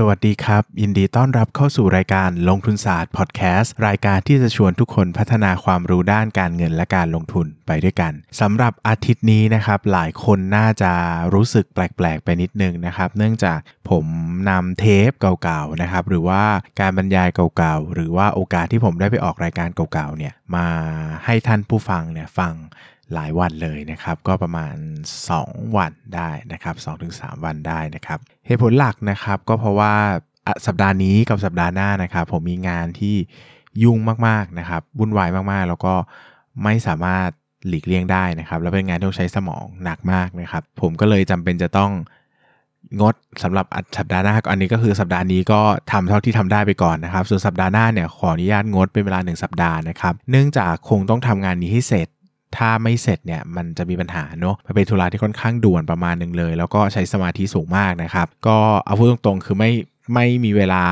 สวัสดีครับ ยินดีต้อนรับเข้าสู่รายการลงทุนศาสตร์พอดแคสต์รายการที่จะชวนทุกคนพัฒนาความรู้ด้านการเงินและการลงทุนไปด้วยกันสำหรับอาทิตย์นี้นะครับหลายคนน่าจะรู้สึกแปลกๆ ไปนิดนึงนะครับ เนื่องจากผมนำเทปเก่าๆนะครับหรือว่าการบรรยายเก่าๆ หรือว่าโอกาสที่ผมได้ไปออกรายการเก่าๆเนี่ยมาให้ท่านผู้ฟังเนี่ยฟัง หลายวันเลยนะครับ ก็ประมาณ 2 วันได้นะครับ2-3 วันได้นะครับเหตุผลหลักนะครับก็เพราะว่าสัปดาห์นี้กับสัปดาห์หน้านะครับ ผมมีงานที่ยุ่งมากๆนะครับวุ่นวายมากๆ แล้วก็ไม่สามารถหลีกเลี่ยงได้นะครับ แล้วเป็นงานที่ต้องใช้สมองหนักมากนะครับ ผมก็เลยจำเป็นจะต้องงดสำหรับสัปดาห์หน้าอันนี้ก็คือสัปดาห์นี้ก็ทำเท่าที่ทำได้ไปก่อนนะครับ ส่วนสัปดาห์หน้าเนี่ยขออนุญาตงดเป็นเวลา 1 สัปดาห์นะครับ เนื่องจากคงต้องทำงานนี้ให้เสร็จ ถ้าไม่เสร็จเนี่ยมันจะมีปัญหาเนอะมันเป็นธุระที่ค่อนข้างด่วนประมาณหนึ่งเลย แล้วก็ใช้สมาธิสูงมากนะครับ ก็เอาพูดตรงๆ คือไม่ไม่มีเวลา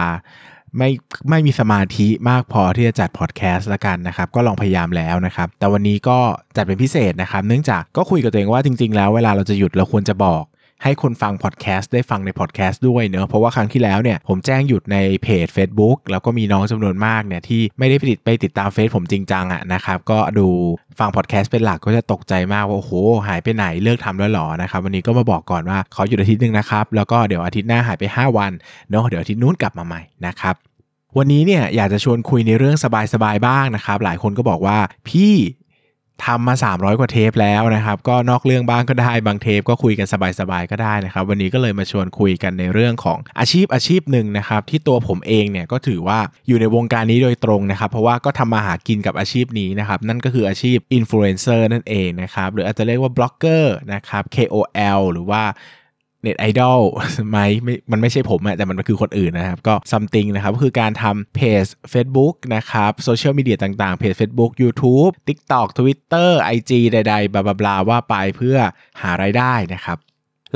ไม่ไม่มีสมาธิมากพอที่จะจัดพอดแคสต์ละกันนะครับ ก็ลองพยายามแล้วนะครับ แต่วันนี้ก็จัดเป็นพิเศษนะครับ เนื่องจากก็คุยกับตัวเองว่าจริง ๆ แล้วเวลาเราจะหยุดเราควรจะบอก ให้คนฟังพอดแคสต์ได้ฟังในพอดแคสต์ด้วยเนอะเพราะว่าครั้งที่แล้วเนี่ยผมแจ้งหยุดในเพจ Facebook แล้วก็มีน้องจำนวนมากเนี่ยที่ไม่ได้ไปติดไปติดตามเฟซผมจริงจังอะนะครับก็ดูฟังพอดแคสต์เป็นหลักก็จะตกใจมากว่าโอ้โหหายไปไหนเลิกทำแล้วหรอนะครับวันนี้ก็มาบอกก่อนว่าขอหยุดอาทิตย์หนึงนะครับแล้วก็เดี๋ยวอาทิตย์หน้าหายไป 5 วันเนาะเดี๋ยวอาทิตย์นู้นกลับมาใหม่นะครับวันนี้เนี่ยอยากจะชวนคุยในเรื่องสบายๆบ้างนะครับ หลายคนก็บอกว่าพี่ ทำมา 300 กว่าเทปแล้วนะครับ ก็นอกเรื่องบ้างก็ได้บางเทปก็คุยกันสบายๆก็ได้นะครับ วันนี้ก็เลยมาชวนคุยกันในเรื่องของอาชีพอาชีพหนึ่งนะครับ ที่ตัวผมเองเนี่ยก็ถือว่าอยู่ในวงการนี้โดยตรงนะครับ เพราะว่าก็ทำมาหากินกับอาชีพนี้นะครับ นั่นก็คืออาชีพอินฟลูเอนเซอร์นั่นเองนะครับ หรืออาจจะเรียกว่าบล็อกเกอร์นะครับ KOL หรือว่า เน็ตไอดอลไหมไม่มันไม่ใช่ผมอะแต่มันคือคนอื่นนะครับ ก็ something นะครับ ก็คือการทำเพจ Facebook นะครับโซเชียลมีเดียต่างๆ เพจ Facebook YouTube TikTok Twitter IG ใดๆ blah blah ว่าไปเพื่อหารายได้นะครับ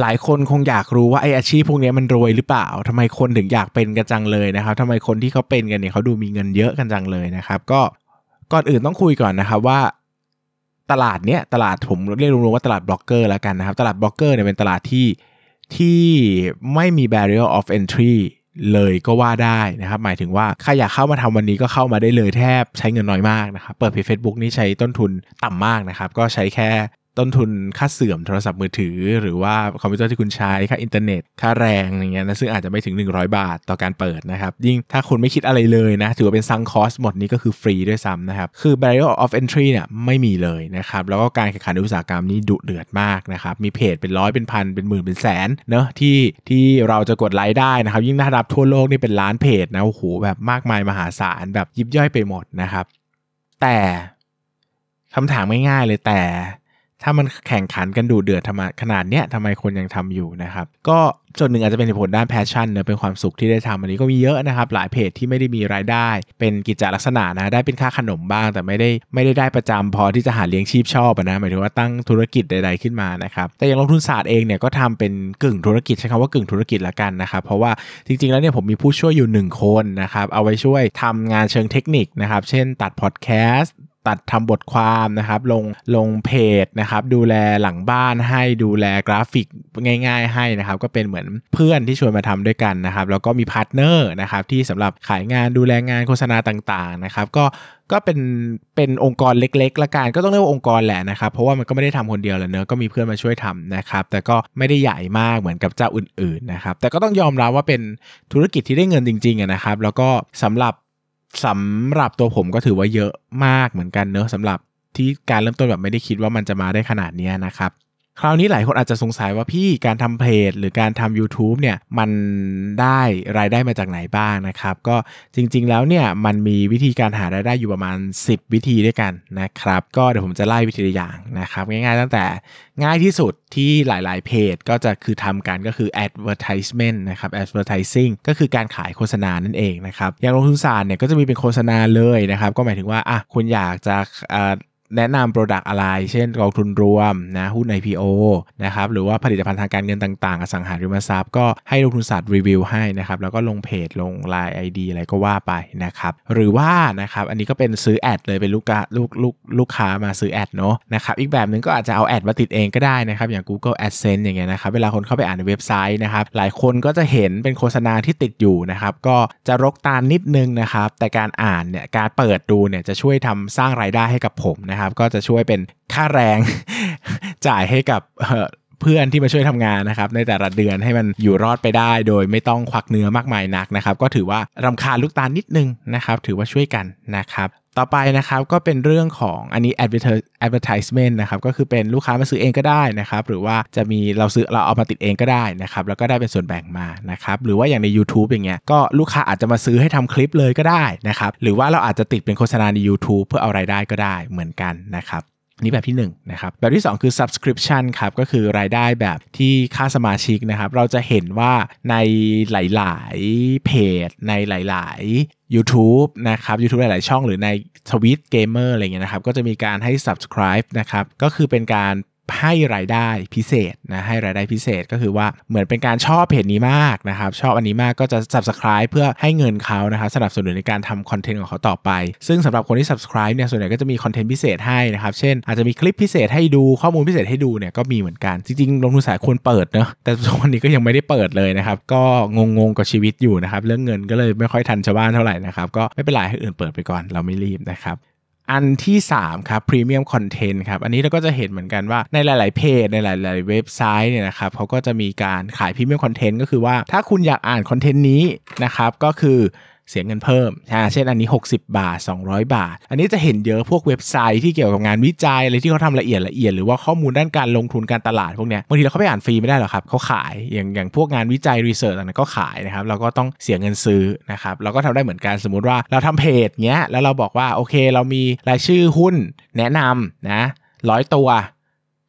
หลายคนคงอยากรู้ว่าไออาชีพพวกนี้มันรวยหรือเปล่าทำไมคนถึงอยากเป็นกันจังเลยนะครับทำไมคนที่เขาเป็นกันเนี่ยเขาดูมีเงินเยอะกันจังเลยนะครับ ก็ก่อนอื่นต้องคุยก่อนนะครับว่า ตลาดเนี้ยตลาดผมเรียกรวมๆว่าตลาดบล็อกเกอร์แล้วกันนะครับ ตลาดบล็อกเกอร์เนี่ยเป็นตลาดที่ ที่ไม่มี barrier of entry เลยก็ว่าได้นะครับ หมายถึงว่าใครอยากเข้ามาทำวันนี้ก็เข้ามาได้เลยแทบใช้เงินน้อยมากนะครับ เปิดเพจ Facebook นี่ใช้ต้นทุนต่ำมากนะครับ ก็ใช้แค่ ต้นทุนค่าเสื่อมโทรศัพท์มือถือ หรือว่าคอมพิวเตอร์ที่คุณใช้ค่าอินเทอร์เน็ตค่าแรงอย่างเงี้ยนะซึ่งอาจจะไม่ถึง 100 บาทต่อการเปิดนะครับ ยิ่งถ้าคุณไม่คิดอะไรเลยนะ ถือว่าเป็น sunk cost หมดนี้ก็คือฟรีด้วยซ้ำนะครับ คือ barrier of entry เนี่ยไม่มีเลยนะครับ แล้วก็การแข่งขันในอุตสาหกรรมนี้ดุเดือดมากนะครับ มีเพจเป็นร้อยเป็นพันเป็นหมื่นเป็นแสนเนอะที่ที่เราจะกดไลค์ได้นะครับ ยิ่งถ้านับทั่วโลกนี่เป็นล้านเพจนะโอ้โหแบบมากมายมหาศาลแบบยิบย่อยไปหมดนะครับ แต่คำถามง่ายๆเลยแต่ ถ้ามันแข่งขันกันดูเดือดทำไมขนาดเนี้ยทำไมคนยังทำอยู่นะครับ ก็ส่วนหนึ่งอาจจะเป็นผลด้านแพชชั่นเนอะเป็นความสุขที่ได้ทำอันนี้ก็มีเยอะนะครับ หลายเพจที่ไม่ได้มีรายได้ เป็นกิจลักษณะนะได้เป็นค่าขนมบ้าง แต่ไม่ได้ไม่ได้ได้ประจำพอที่จะหาเลี้ยงชีพชอบนะหมายถึงว่าตั้งธุรกิจใด ๆขึ้นมานะครับแต่อย่างลงทุนศาสตร์เองเนี่ยก็ทำเป็นกึ่งธุรกิจใช้คำว่ากึ่งธุรกิจละกันนะครับเพราะว่าจริงๆแล้วเนี่ยผมมีผู้ช่วยอยู่หนึ่งคนนะครับเอาไว้ช่วยทำงานเชิงเทคนิคนะครับเช่นตัดพอดแคสต์ ตัดทำบทความนะครับลงลงเพจนะครับดูแลหลังบ้านให้ดูแลกราฟิกง่าย ๆ ให้นะครับก็เป็นเหมือนเพื่อนที่ชวนมาทำด้วยกันนะครับแล้วก็มีพาร์ทเนอร์นะครับที่สำหรับขายงานดูแลงานโฆษณาต่างๆนะครับก็ก็เป็นเป็นองค์กรเล็กๆละกันก็ต้องเรียกว่าองค์กรแหละนะครับเพราะว่ามันก็ไม่ได้ทำคนเดียวแหละเนอะก็มีเพื่อนมาช่วยทำนะครับแต่ก็ไม่ได้ใหญ่มากเหมือนกับเจ้าอื่นๆนะครับแต่ก็ต้องยอมรับว่าเป็นธุรกิจที่ได้เงินจริงๆนะครับแล้วก็สำหรับ สำหรับตัวผมก็ถือว่าเยอะมากเหมือนกันเนอะสำหรับที่การเริ่มต้นแบบไม่ได้คิดว่ามันจะมาได้ขนาดนี้นะครับ คราวนี้หลายคนอาจจะสงสัยว่าพี่การทำเพจหรือการทำ YouTube เนี่ยมันได้รายได้มาจากไหนบ้างนะครับ ก็จริงๆแล้วเนี่ยมันมีวิธีการหารายได้อยู่ประมาณ 10 วิธีด้วยกันนะครับ ก็เดี๋ยวผมจะไล่วิธีอย่างนะครับ ง่ายๆตั้งแต่ง่ายที่สุดที่หลายๆเพจก็จะคือทำกันก็คือ advertisement นะครับ advertising ก็คือการขายโฆษณานั่นเองนะครับอย่างลงทุนศาสตร์เนี่ยก็จะมีเป็นโฆษณาเลยนะครับ ก็หมายถึงว่าอะคุณอยากจะ แนะนำ product อะไร เช่นกองทุนรวมนะหุ้น IPO นะครับหรือว่าผลิตภัณฑ์ทางการเงินต่างๆอสังหาริมทรัพย์ก็ให้ลงทุนศาสตร์รีวิวให้นะครับแล้วก็ลงเพจลง Line ID อะไรก็ว่าไปนะครับหรือว่านะครับอันนี้ก็เป็นซื้อ ad เลยเป็นลูกค้าลูกลูกลูกค้ามาซื้อ ad เนาะนะครับอีกแบบหนึ่งก็อาจจะเอา ad มาติดเองก็ได้นะครับอย่าง Google AdSense อย่างเงี้ยนะครับเวลาคนเข้าไปอ่านในเว็บไซต์นะครับหลายคนก็จะเห็นเป็นโฆษณาที่ติดอยู่นะครับก็จะรกตานิดนึงนะครับแต่การอ่านเนี่ยการเปิดดูเนี่ยจะช่วยทำสร้างรายได้ให้กับผมนะครับก็จะช่วยเป็นค่าแรง จ่ายให้กับ เพื่อนที่มาช่วยทำงานนะครับในแต่ละเดือนให้มันอยู่รอดไปได้ โดยไม่ต้องควักเนื้อมากมายนักนะครับ ก็ถือว่ารำคาญลูกตาลนิดนึงนะครับ ถือว่าช่วยกันนะครับต่อไปนะครับก็เป็นเรื่องของอันนี้ advertisement นะครับก็คือเป็นลูกค้ามาซื้อเองก็ได้นะครับหรือว่าจะมีเราซื้อเราเอามาติดเองก็ได้นะครับแล้วก็ได้เป็นส่วนแบ่งมานะครับหรือว่าอย่างใน YouTube อย่างเงี้ยก็ลูกค้าอาจจะมาซื้อให้ทำคลิปเลยก็ได้นะครับหรือว่าเราอาจจะติดเป็นโฆษณาใน YouTube เพื่อเอารายได้ก็ได้เหมือนกันนะครับ นี่แบบที่1นนะครับแบบที่ 2 คือ subscription ครับก็คือรายได้แบบที่ค่าสมาชิกนะครับเราจะเห็นว่าในหลาย ๆ เพจ ในหลาย ๆ YouTube นะครับ YouTube หลาย ๆ ช่องหรือในทวิตเกมเมอร์อะไรเงี้ยนะครับ ก็จะมีการให้ subscribe นะครับ ก็คือเป็นการ ให้รายได้พิเศษนะให้รายได้พิเศษก็คือว่าเหมือนเป็นการชอบเพจนี้มากนะครับชอบอันนี้มากก็จะ subscribe เพื่อให้เงินเขานะครับสนับสนุนในการทำคอนเทนต์ของเขาต่อไป ซึ่งสำหรับคนที่ subscribe เนี่ยส่วนใหญ่ก็จะมีคอนเทนต์พิเศษให้นะครับเช่นอาจจะมีคลิปพิเศษให้ดูข้อมูลพิเศษให้ดูเนี่ยก็มีเหมือนกันจริงๆลงทุนสายควรเปิดเนาะแต่ทุกวันนี้ก็ยังไม่ได้เปิดเลยนะครับก็งงๆกับชีวิตอยู่นะครับเรื่องเงินก็เลยไม่ค่อยทันชาวบ้านเท่าไหร่นะครับก็ไม่เป็นไรให้อื่นเปิดไปก่อนเราไม่รีบนะครับ อันที่ 3 ครับพรีเมียมคอนเทนต์ครับอันนี้เราก็จะเห็นเหมือนกันว่าในหลาย ๆ เพจในหลาย ๆ เว็บไซต์เนี่ยนะครับเขาก็จะมีการขายพรีเมียมคอนเทนต์ก็คือว่าถ้าคุณอยากอ่านคอนเทนต์นี้นะครับก็คือ เสียเงินเพิ่มเช่นอันนี้ 60 บาท 200 บาท อันนี้จะเห็นเยอะพวกเว็บไซต์ที่เกี่ยวกับงานวิจัยอะไรที่เขาทำละเอียดละเอียดหรือว่าข้อมูลด้านการลงทุนการตลาดพวกเนี้ยบางทีเราเข้าไปอ่านฟรีไม่ได้หรอกครับเขาขายอย่างอย่างพวกงานวิจัยรีเสิร์ชต่างๆก็ขายนะครับเราก็ต้องเสียเงินซื้อนะครับเราก็ทำได้เหมือนกันสมมุติว่าเราทำเพจเงี้ยแล้วเราบอกว่าโอเค เรามีรายชื่อหุ้นแนะนำนะร้อยตัว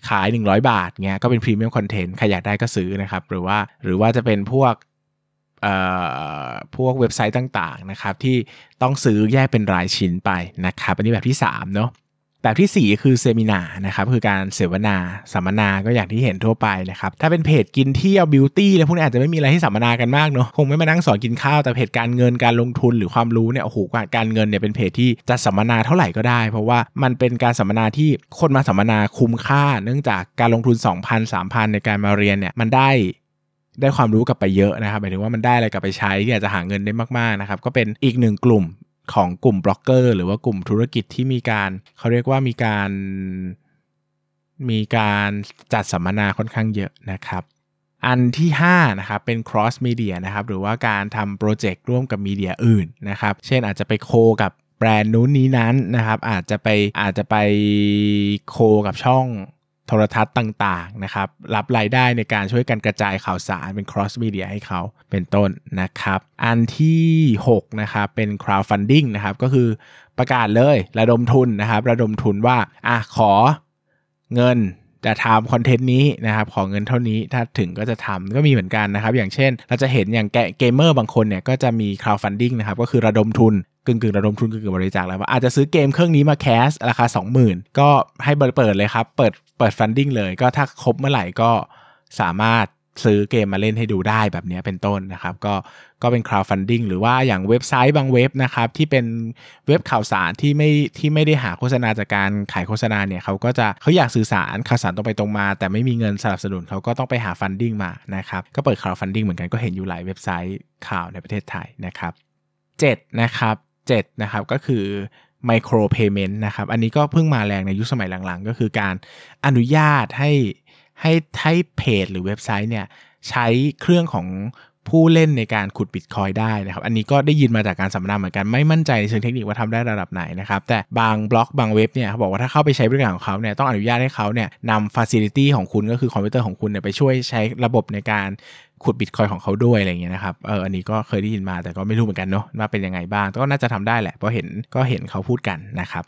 ขาย 100 บาทเงี้ยก็เป็นพรีเมียมคอนเทนต์ใครอยากได้ก็ซื้อนะครับหรือว่าหรือว่าจะเป็นพวก พวกเว็บไซต์ต่างๆนะครับที่ต้องซื้อแยกเป็นรายชิ้นไปนะครับอันนี้แบบที่3เนาะแบบที่ 4 คือเซมินานะครับคือการเสวนาสัมมนาก็อย่างที่เห็นทั่วไปนะครับถ้าเป็นเพจกินเที่ยวบิวตี้แล้วพวกนี้อาจจะไม่มีอะไรที่สัมมนากันมากเนาะคงไม่มานั่งสอนกินข้าวแต่เพจการเงินการลงทุนหรือความรู้เนี่ยโอ้โหการเงินเนี่ยเป็นเพจที่จะสัมมนาเท่าไหร่ก็ได้ เพราะว่ามันเป็นการสัมมนาที่คนมาสัมมนาคุ้มค่า เนื่องจากการลงทุน 2,000 3,000 ในการมาเรียนเนี่ยมันได้ ได้ความรู้กลับไปเยอะนะครับหมายถึงว่ามันได้อะไรกลับไปใช้ที่อาจจะหาเงินได้มากๆนะครับก็เป็นอีกหนึ่งกลุ่มของกลุ่มบล็อกเกอร์ หรือว่ากลุ่มธุรกิจที่มีการเขาเรียกว่ามีการมีการจัดสัมมนาค่อนข้างเยอะนะครับอันที่5นะครับเป็น cross media นะครับหรือว่าการทำโปรเจกต์ร่วมกับมีเดียอื่นนะครับเช่นอาจจะไปโคกับแบรนด์นู้นนี้นั้นนะครับอาจจะไปอาจจะไปโคกับช่อง ทรทัศน์ต่างๆนะครับรับรายได้ในการช่วยกันกระจายข่าวสารเป็น cross media ให้เขาเป็นต้นนะครับ อันที่6นะครับเป็น crowdfunding นะครับก็คือประกาศเลยระดมทุนนะครับระดมทุนว่าอะขอเงินจะทำคอนเทนต์นี้นะครับขอเงินเท่านี้ถ้าถึงก็จะทำก็มีเหมือนกันนะครับ อย่างเช่น เราจะเห็นอย่างเกมเมอร์บางคนเนี่ยก็จะมี crowdfunding นะครับก็คือระดมทุน กึ่งกึ่งระดมทุนกึ่งกึ่งบริจาคแล้วว่าอาจจะซื้อเกมเครื่องนี้มาแคสราคา 20,000 ก็ให้เปิดเลยครับ เปิดเปิด funding เลยก็ถ้าครบเมื่อไหร่ก็สามารถซื้อเกมมาเล่นให้ดูได้แบบนี้เป็นต้นนะครับ ก็ก็เป็น crowdfunding หรือว่าอย่างเว็บไซต์บางเว็บนะครับ ที่เป็นเว็บข่าวสารที่ไม่ที่ไม่ได้หาโฆษณาจากการขายโฆษณาเนี่ยเขาก็จะเขาอยากสื่อสารข่าวสารตรงไปตรงมา แต่ไม่มีเงินสนับสนุนเขาก็ต้องไปหา funding มานะครับ ก็เปิด crowdfunding เหมือนกันก็เห็นอยู่หลายเว็บไซต์ข่าวในประเทศไทยนะครับ 7 นะครับ 7 นะครับ ก็คือ micro payment นะครับ อันนี้ก็เพิ่งมาแรงในยุคสมัยหลังๆ ก็คือการอนุญาตให้ให้ให้เพจหรือเว็บไซต์เนี่ยใช้เครื่องของ ผู้เล่นในการขุดบิตคอยน์ได้นะครับ อันนี้ก็ได้ยินมาจากการสัมมนาเหมือนกัน ไม่มั่นใจในเชิงเทคนิคว่าทำได้ระดับไหนนะครับ แต่บางบล็อกบางเว็บเนี่ยเขาบอกว่าถ้าเข้าไปใช้บริการของเขาเนี่ยต้องอนุญาตให้เขาเนี่ยนำ facility ของคุณก็คือคอมพิวเตอร์ของคุณเนี่ยไปช่วยใช้ระบบในการขุดบิตคอยของเขาด้วยอะไรเงี้ยนะครับ เออ อันนี้ก็เคยได้ยินมาแต่ก็ไม่รู้เหมือนกันเนาะว่าเป็นยังไงบ้าง ก็น่าจะทำได้แหละ เพราะเห็นก็เห็นเขาพูดกันนะครับ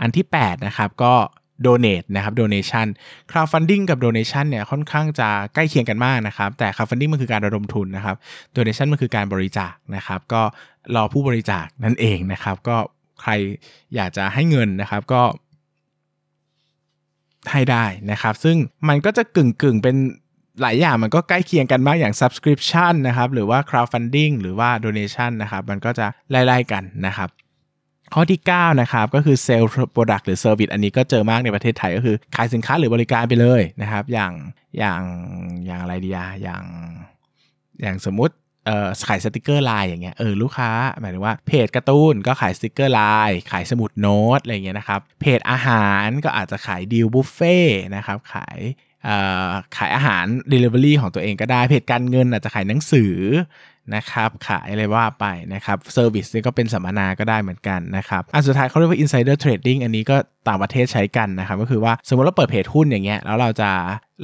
อันที่8นะครับก็ donate นะครับ donation crowdfunding กับ donation เนี่ยค่อนข้างจะใกล้เคียงกันมากนะครับ แต่ crowdfunding มันคือการระดมทุนนะครับ donation มันคือการบริจาคนะครับ ก็รอผู้บริจาคนั่นเองนะครับ ก็ใครอยากจะให้เงินนะครับก็ให้ได้นะครับ ซึ่งมันก็จะกึ่งกึ่งเป็นหลายอย่างมันก็ใกล้เคียงกันมากอย่าง subscription นะครับ หรือว่า crowdfunding หรือว่า donation นะครับ มันก็จะไล่ๆกันนะครับ ข้อที่ 9 นะครับก็คือ sell product หรือ service อันนี้ก็เจอมากในประเทศไทยก็คือขายสินค้าหรือบริการไปเลยนะครับ อย่างอย่างอย่างอะไรดีอะอย่างอย่างสมมุติเอ่อขายสติกเกอร์ไลน์อย่างเงี้ยเออลูกค้าหมายถึงว่าเพจการ์ตูนก็ขายสติกเกอร์ไลน์ขายสมุดโน้ตอะไรเงี้ยนะครับเพจอาหารก็อาจจะขายดีลบุฟเฟ่ต์นะครับขาย ขายอาหาร Delivery ของตัวเองก็ได้เพจการเงินอาจจะขายหนังสือนะครับขายอะไรว่าไปนะครับ service นี่ก็เป็นสัมมนาก็ได้เหมือนกันนะครับอันสุดท้ายเขาเรียกว่า insider trading อันนี้ก็ต่างประเทศใช้กันนะครับก็คือว่าสมมติเราเปิดเพจหุ้นอย่างเงี้ยแล้วเราจะ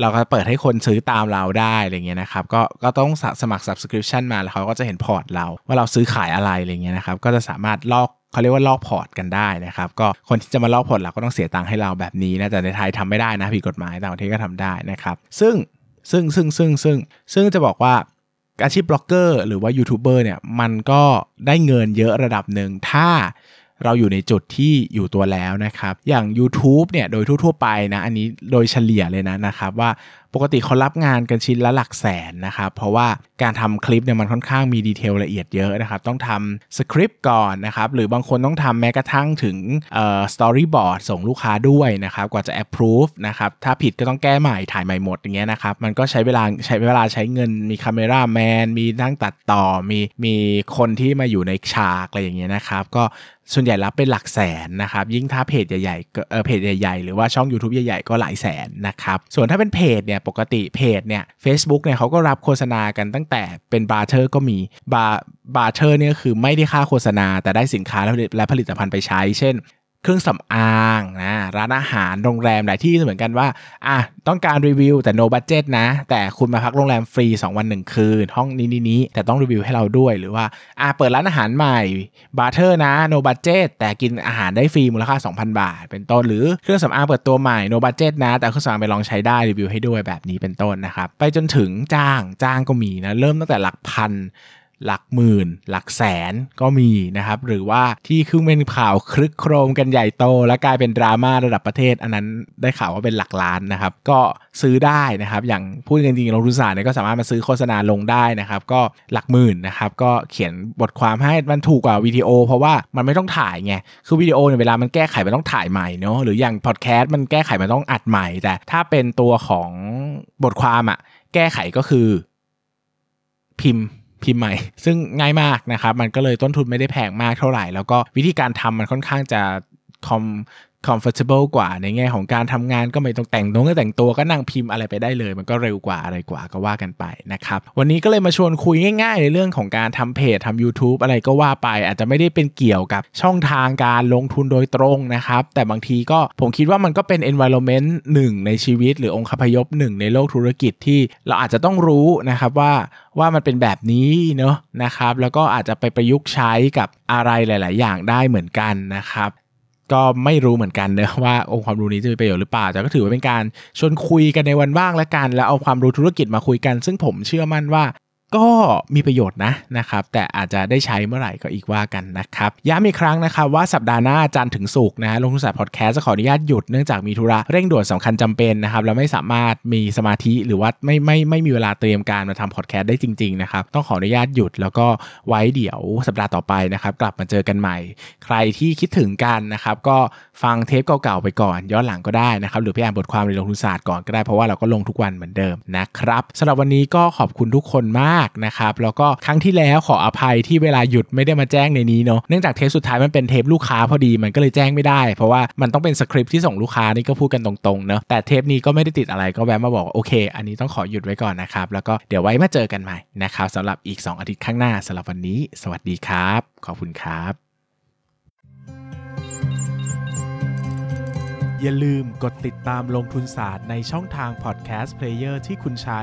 เราก็เปิดให้คนซื้อตามเราได้อะไรเงี้ยนะครับก็ก็ต้องสมัคร subscription มาแล้วเขาก็จะเห็นพอร์ตเราว่าเราซื้อขายอะไรอะไรเงี้ยนะครับก็จะสามารถลอก เขาเรียกว่าลอกพอร์ตกันได้นะครับ ก็คนที่จะมาลอกพอร์ตเราก็ต้องเสียตังค์ให้เราแบบนี้นะแต่ในไทยทำไม่ได้นะผิดกฎหมายต่างประเทศก็ทำได้นะครับ ซึ่งซึ่งซึ่งซึ่งซึ่งซึ่งจะบอกว่าอาชีพบล็อกเกอร์หรือว่ายูทูบเบอร์เนี่ยมันก็ได้เงินเยอะระดับหนึ่งถ้าเราอยู่ในจุดที่อยู่ตัวแล้วนะครับ อย่าง YouTube เนี่ยโดยทั่วๆไปนะ อันนี้โดยเฉลี่ยเลยนะนะครับว่า ปกติเขารับงานกันชิ้นละหลักแสนนะครับ เพราะว่าการทำคลิปเนี่ยมันค่อนข้างมี detail ละเอียดเยอะนะครับ ต้องทำสคริปต์ก่อนนะครับ หรือบางคนต้องทำแม้กระทั่งถึงเอ่อ storyboard ส่งลูกค้าด้วยนะครับ กว่าจะ approve นะครับ ถ้าผิดก็ต้องแก้ใหม่ถ่ายใหม่หมดอย่างเงี้ยนะครับ มันก็ใช้เวลาใช้เวลาใช้เงินมี cameramanมีนั่งตัดต่อมีมีคนที่มาอยู่ในฉากอะไรอย่างเงี้ยนะครับก็ส่วนใหญ่รับเป็นหลักแสนนะครับยิ่งถ้าเพจใหญ่ๆเเพจใหญ่ๆ หรือว่าช่อง YouTube ใหญ่ๆ ก็หลายแสนนะครับส่วนถ้าเป็นเพจเนี่ยปกติเพจเนี่ย Facebook เนี่ยเขาก็รับโฆษณากันตั้งแต่เป็น barter ก็มี bar barter เนี่ยคือไม่ได้ค่าโฆษณาแต่ได้สินค้าและผลิตภัณฑ์ไปใช้ เช่น เครื่องสำอางนะร้านอาหารโรงแรมหลายที่เหมือนกันว่าอะต้องการรีวิวแต่ no budget นะ แต่คุณมาพักโรงแรมฟรี 2 วัน 1 คืน ห้องนี้นี้นี้แต่ต้องรีวิวให้เราด้วยหรือว่าอะเปิดร้านอาหารใหม่ barter นะ no budget แต่กินอาหารได้ฟรีมูลค่า 2,000 บาท เป็นต้นหรือเครื่องสำอางเปิดตัวใหม่ no budget นะ แต่เครื่องสำอางไปลองใช้ได้รีวิวให้ด้วยแบบนี้เป็นต้นนะครับไปจนถึงจ้างจ้างก็มีนะเริ่มตั้งแต่หลักพัน หลักหมื่น หลักแสนก็มีนะครับ หรือว่าที่คือเป็นข่าวครึกโครมกันใหญ่โต และกลายเป็นดราม่าระดับประเทศ อันนั้นได้ข่าวว่าเป็นหลักล้านนะครับ ก็ซื้อได้นะครับ อย่างพูดจริงๆลงทุนศาสตร์เนี่ยก็สามารถมาซื้อโฆษณาลงได้นะครับ ก็หลักหมื่นนะครับ ก็เขียนบทความให้มันถูกกว่าวิดีโอ เพราะว่ามันไม่ต้องถ่ายไงคือวิดีโอเนี่ยเวลามันแก้ไขมันต้องถ่ายใหม่เนาะหรืออย่างพอดแคสต์มันแก้ไขมันต้องอัดใหม่ แต่ถ้าเป็นตัวของบทความอะแก้ไขก็คือพิมพ์ พิมพ์ใหม่ ซึ่งง่ายมากนะครับ มันก็เลยต้นทุนไม่ได้แพงมากเท่าไหร่ แล้วก็วิธีการทำมันค่อนข้างจะคอม comfortable กว่าในแง่ของการทำงานก็ไม่ต้องแต่งตัวก็แต่งตัวก็นั่งพิมพ์อะไรไปได้เลย มันก็เร็วกว่าอะไรกว่าก็ว่ากันไปนะครับ วันนี้ก็เลยมาชวนคุยง่าย ๆ ในเรื่องของการทำเพจทำ YouTube อะไรก็ว่าไป อาจจะไม่ได้เป็นเกี่ยวกับช่องทางการลงทุนโดยตรงนะครับ แต่บางทีก็ผมคิดว่ามันก็เป็น environment หนึ่งในชีวิต หรือองค์คพยพหนึ่งในโลกธุรกิจที่เราอาจจะต้องรู้นะครับว่าว่ามันเป็นแบบนี้เนาะนะครับ แล้วก็อาจจะไปประยุกต์ใช้กับอะไรหลาย ๆ อย่างได้เหมือนกันนะครับ ก็ไม่รู้เหมือนกันเนะว่าองค์ความรู้นี้จะมีประโยชน์หรือเปล่าแต่ก็ถือว่าเป็นการชวนคุยกันในวันว่างและกัน แล้วเอาความรู้ธุรกิจมาคุยกัน ซึ่งผมเชื่อมั่นว่า ก็มีประโยชน์นะนะครับแต่อาจจะได้ใช้เมื่อไหร่ก็อีกว่ากันนะครับย้ำอีกครั้งนะครับว่าสัปดาห์หน้าจันทร์ถึงศุกร์นะลงทุนศาสตร์พอดแคสต์จะขออนุญาตหยุดเนื่องจากมีธุระเร่งด่วนสำคัญจำเป็นนะครับแล้วไม่สามารถมีสมาธิหรือว่าไม่ไม่ไม่มีเวลาเตรียมการมาทำพอดแคสต์ได้จริงๆนะครับต้องขออนุญาตหยุดแล้วก็ไว้เดี๋ยวสัปดาห์ต่อไปนะครับกลับมาเจอกันใหม่ ใครที่คิดถึงกันนะครับก็ฟังเทปเก่าๆไปก่อนย้อนหลังก็ได้นะครับหรือไปอ่านบทความในลงทุนศาสตร์ก่อนก็ได้เพราะว่าเราก็ลงทุกวันเหมือนเดิมนะครับสำหรับวันนี้ก็ขอบคุณทุกคนมากนะครับแล้วก็ครั้งที่แล้วขออภัยที่เวลาหยุดไม่ได้มาแจ้งในนี้เนาะเนื่องจากเทปสุดท้ายมันเป็นเทปลูกค้าพอดีมันก็เลยแจ้งไม่ได้ เพราะว่ามันต้องเป็นสคริปที่ส่งลูกค้านี่ก็พูดกันตรงๆเนาะแต่เทปนี้ก็ไม่ได้ติดอะไรก็แวะมาบอกโอเค อันนี้ต้องขอหยุดไว้ก่อนนะครับแล้วก็เดี๋ยวไว้มาเจอกันใหม่นะครับสำหรับอีก 2 อาทิตย์ข้างหน้าสำหรับวันนี้ สวัสดีครับ ขอบคุณครับ อย่าลืมกดติดตามลงทุนศาสตร์ในช่องทาง podcast player ที่คุณใช้